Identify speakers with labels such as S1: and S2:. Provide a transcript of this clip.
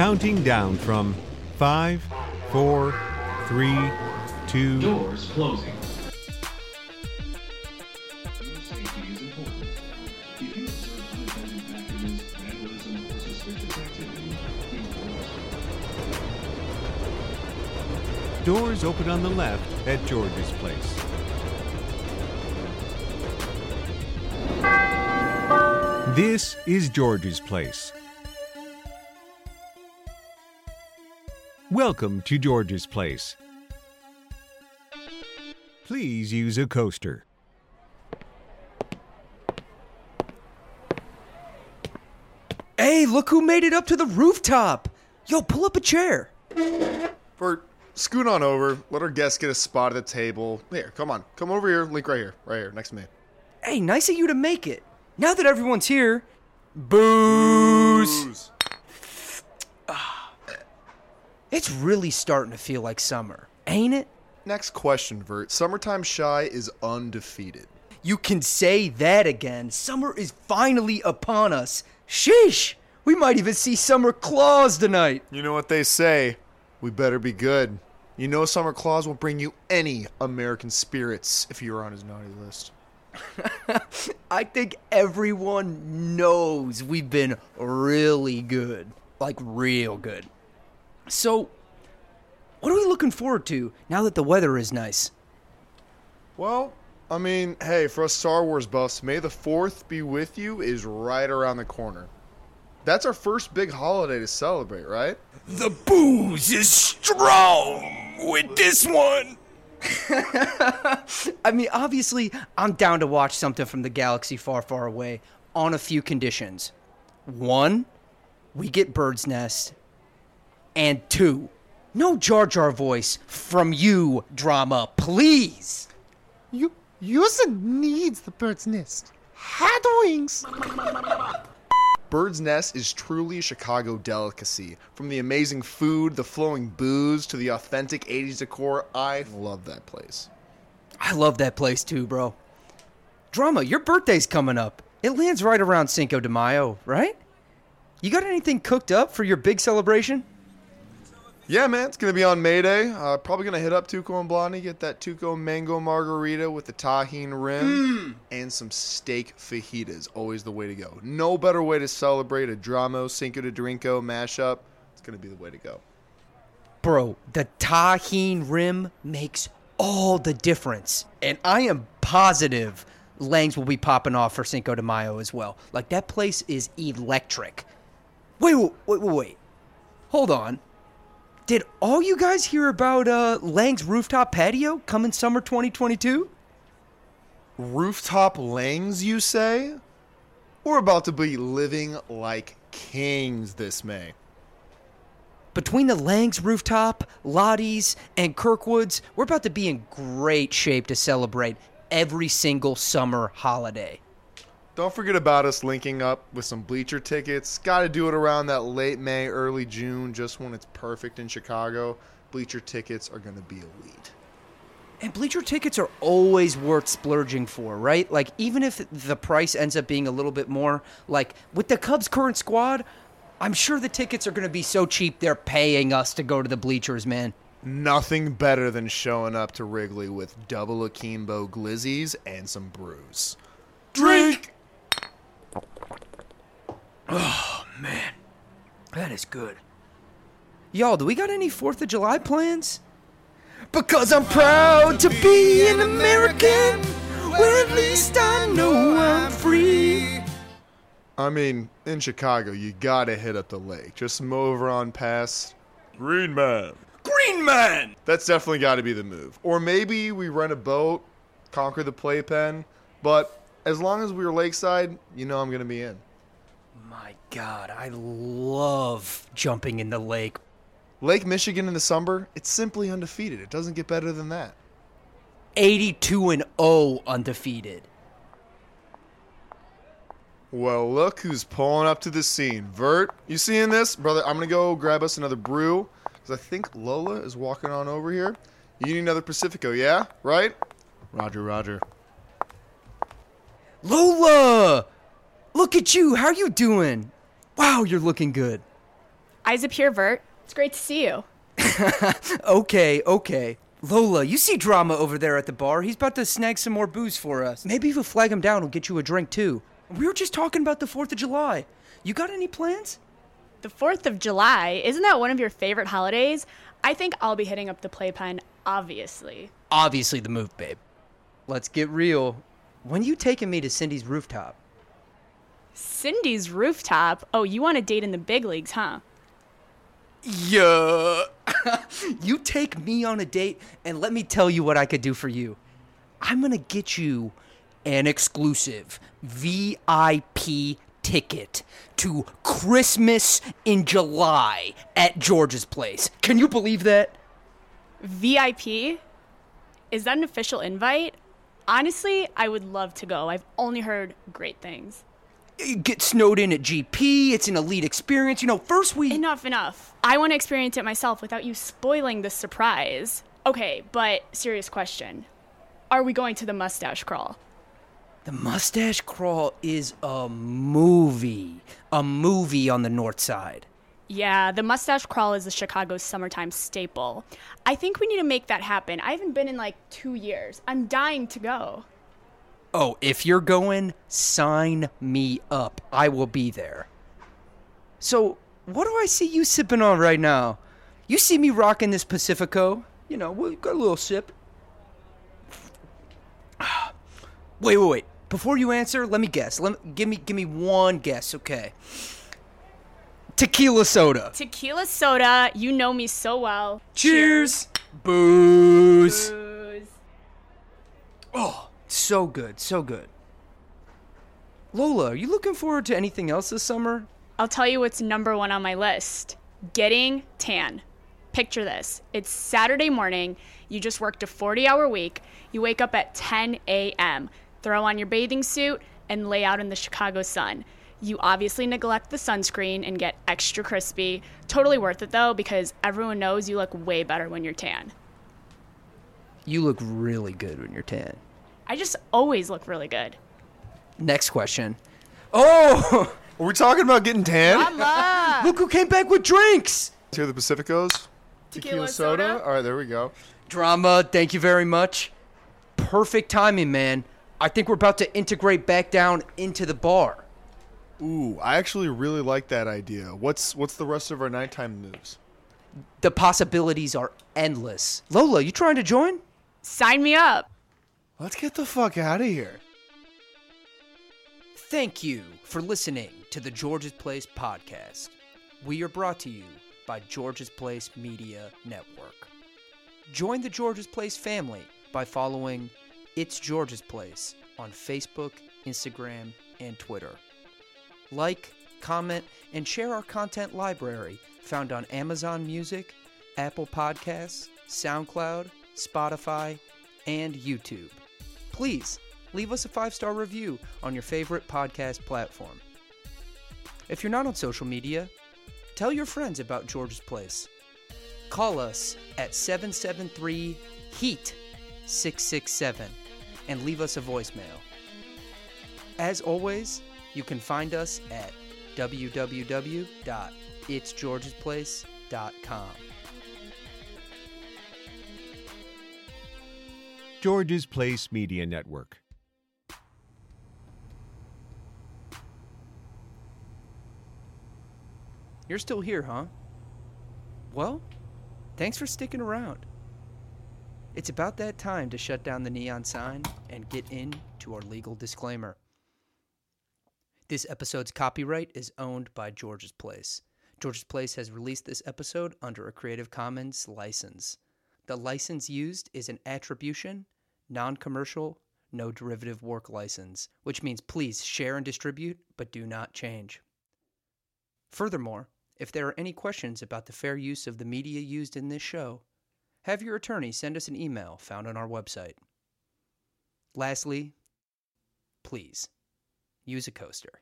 S1: Counting down from five, four, three, two.
S2: Doors closing. Safety is important. If you observe unattended packages, vandalism, or suspicious activity, report.
S1: Doors open on the left at George's place. This is George's place. Welcome to George's place. Please use a coaster.
S3: Hey, look who made it up to the rooftop. Yo, pull up a chair.
S4: Bert, scoot on over. Let our guests get a spot at the table. Here, come on. Come over here. Link right here. Right here, next to me.
S3: Hey, nice of you to make it. Now that everyone's here, booze. It's really starting to feel like summer, ain't it?
S4: Next question, Vert. Summertime Chi is undefeated.
S3: You can say that again. Summer is finally upon us. Sheesh! We might even see Summer Claus tonight.
S4: You know what they say? We better be good. You know Summer Claus will bring you any American spirits if you're on his naughty list.
S3: I think everyone knows we've been really good. Like, real good. So, what are we looking forward to now that the weather is nice?
S4: Well, I mean, hey, for us Star Wars buffs, May the 4th be with you is right around the corner. That's our first big holiday to celebrate, right?
S3: The booze is strong with this one. I mean, obviously, I'm down to watch something from the galaxy far, far away on a few conditions. One, we get Bird's Nest. And two, no Jar Jar voice from you, drama, please.
S5: You User needs the bird's nest. Had wings.
S4: Bird's Nest is truly a Chicago delicacy. From the amazing food, the flowing booze, to the authentic 80s decor, I love that place.
S3: I love that place too, bro. Drama, your birthday's coming up. It lands right around Cinco de Mayo, right? You got anything cooked up for your big celebration?
S4: Yeah, man, it's gonna be on May Day. Uh, probably gonna hit up Tuco and Blondie, get that Tuco mango margarita with the Tajín rim and some steak fajitas. Always the way to go. No better way to celebrate a Dramo Cinco de Drinko mashup. It's gonna be the way to go.
S3: Bro, the Tajín rim makes all the difference. And I am positive Langs will be popping off for Cinco de Mayo as well. Like, that place is electric. Wait, wait, wait. wait. Hold on. Did all you guys hear about uh, Lang's rooftop patio coming summer 2022?
S4: Rooftop Langs, you say? We're about to be living like kings this May.
S3: Between the Lang's rooftop, Lottie's, and Kirkwood's, we're about to be in great shape to celebrate every single summer holiday.
S4: Don't forget about us linking up with some bleacher tickets. Got to do it around that late May, early June, just when it's perfect in Chicago. Bleacher tickets are going to be elite.
S3: And bleacher tickets are always worth splurging for, right? Like, even if the price ends up being a little bit more, like with the Cubs' current squad, I'm sure the tickets are going to be so cheap they're paying us to go to the bleachers, man.
S4: Nothing better than showing up to Wrigley with double akimbo glizzies and some brews.
S3: Drink! Oh, man. That is good. Y'all, do we got any 4th of July plans? Because I'm proud to be an American, where at least I know I'm free.
S4: I mean, in Chicago, you gotta hit up the lake. Just move over on past Green Man.
S3: Green Man!
S4: That's definitely got to be the move. Or maybe we rent a boat, conquer the playpen. But as long as we're lakeside, you know I'm gonna be in.
S3: My God, I love jumping in the lake.
S4: Lake Michigan in the summer, it's simply undefeated. It doesn't get better than that.
S3: 82 and 0 undefeated.
S4: Well, look who's pulling up to the scene. Vert, you seeing this? Brother, I'm going to go grab us another brew because I think Lola is walking on over here. You need another Pacifico, yeah? Right? Roger, Roger.
S3: Lola! Look at you. How are you doing? Wow, you're looking good.
S6: Isaac here, Vert. It's great to see you.
S3: Okay, okay. Lola, you see drama over there at the bar. He's about to snag some more booze for us. Maybe if we flag him down, we'll get you a drink too. We were just talking about the 4th of July. You got any plans?
S6: The 4th of July, isn't that one of your favorite holidays? I think I'll be hitting up the playpen, obviously.
S3: Obviously, the move, babe. Let's get real. When you taking me to Cindy's rooftop?
S6: Cindy's rooftop. Oh, you want to date in the big leagues, huh?
S3: Yeah. you take me on a date and let me tell you what I could do for you. I'm going to get you an exclusive VIP ticket to Christmas in July at George's Place. Can you believe that?
S6: VIP? Is that an official invite? Honestly, I would love to go. I've only heard great things.
S3: Get snowed in at GP. It's an elite experience. You know, first we.
S6: Enough, enough. I want to experience it myself without you spoiling the surprise. Okay, but serious question. Are we going to the mustache crawl?
S3: The Mustache Crawl is a movie. A movie on the north side.
S6: Yeah, the mustache crawl is a Chicago summertime staple. I think we need to make that happen. I haven't been in like two years. I'm dying to go.
S3: Oh, if you're going, sign me up. I will be there. So, what do I see you sipping on right now? You see me rocking this Pacifico? You know, we got a little sip. Wait, wait, wait. Before you answer, let me guess. Let me, give me give me one guess, okay? Tequila soda.
S6: Tequila soda, you know me so well.
S3: Cheers. Booze.
S6: Booze.
S3: Oh, so good, so good. Lola, are you looking forward to anything else this summer?
S6: I'll tell you what's number one on my list getting tan. Picture this it's Saturday morning, you just worked a 40 hour week, you wake up at 10 a.m., throw on your bathing suit, and lay out in the Chicago sun. You obviously neglect the sunscreen and get extra crispy. Totally worth it though, because everyone knows you look way better when you're tan.
S3: You look really good when you're tan.
S6: I just always look really good.
S3: Next question. Oh,
S4: Are we talking about getting tan?
S6: Mama!
S3: look who came back with drinks.
S4: Here the Pacificos.
S6: Tequila soda.
S4: All right, there we go.
S3: Drama, thank you very much. Perfect timing, man. I think we're about to integrate back down into the bar.
S4: Ooh, I actually really like that idea. What's what's the rest of our nighttime moves?
S3: The possibilities are endless. Lola, you trying to join?
S6: Sign me up.
S4: Let's get the fuck out of here.
S3: Thank you for listening to the George's Place podcast. We are brought to you by George's Place Media Network. Join the George's Place family by following It's George's Place on Facebook, Instagram, and Twitter. Like, comment, and share our content library found on Amazon Music, Apple Podcasts, SoundCloud, Spotify, and YouTube. Please leave us a five star review on your favorite podcast platform. If you're not on social media, tell your friends about George's Place. Call us at 773 HEAT 667 and leave us a voicemail. As always, you can find us at www.itsgeorgesplace.com.
S1: George's Place Media Network.
S3: You're still here, huh? Well, thanks for sticking around. It's about that time to shut down the neon sign and get into our legal disclaimer. This episode's copyright is owned by George's Place. George's Place has released this episode under a Creative Commons license. The license used is an attribution, non commercial, no derivative work license, which means please share and distribute, but do not change. Furthermore, if there are any questions about the fair use of the media used in this show, have your attorney send us an email found on our website. Lastly, please use a coaster.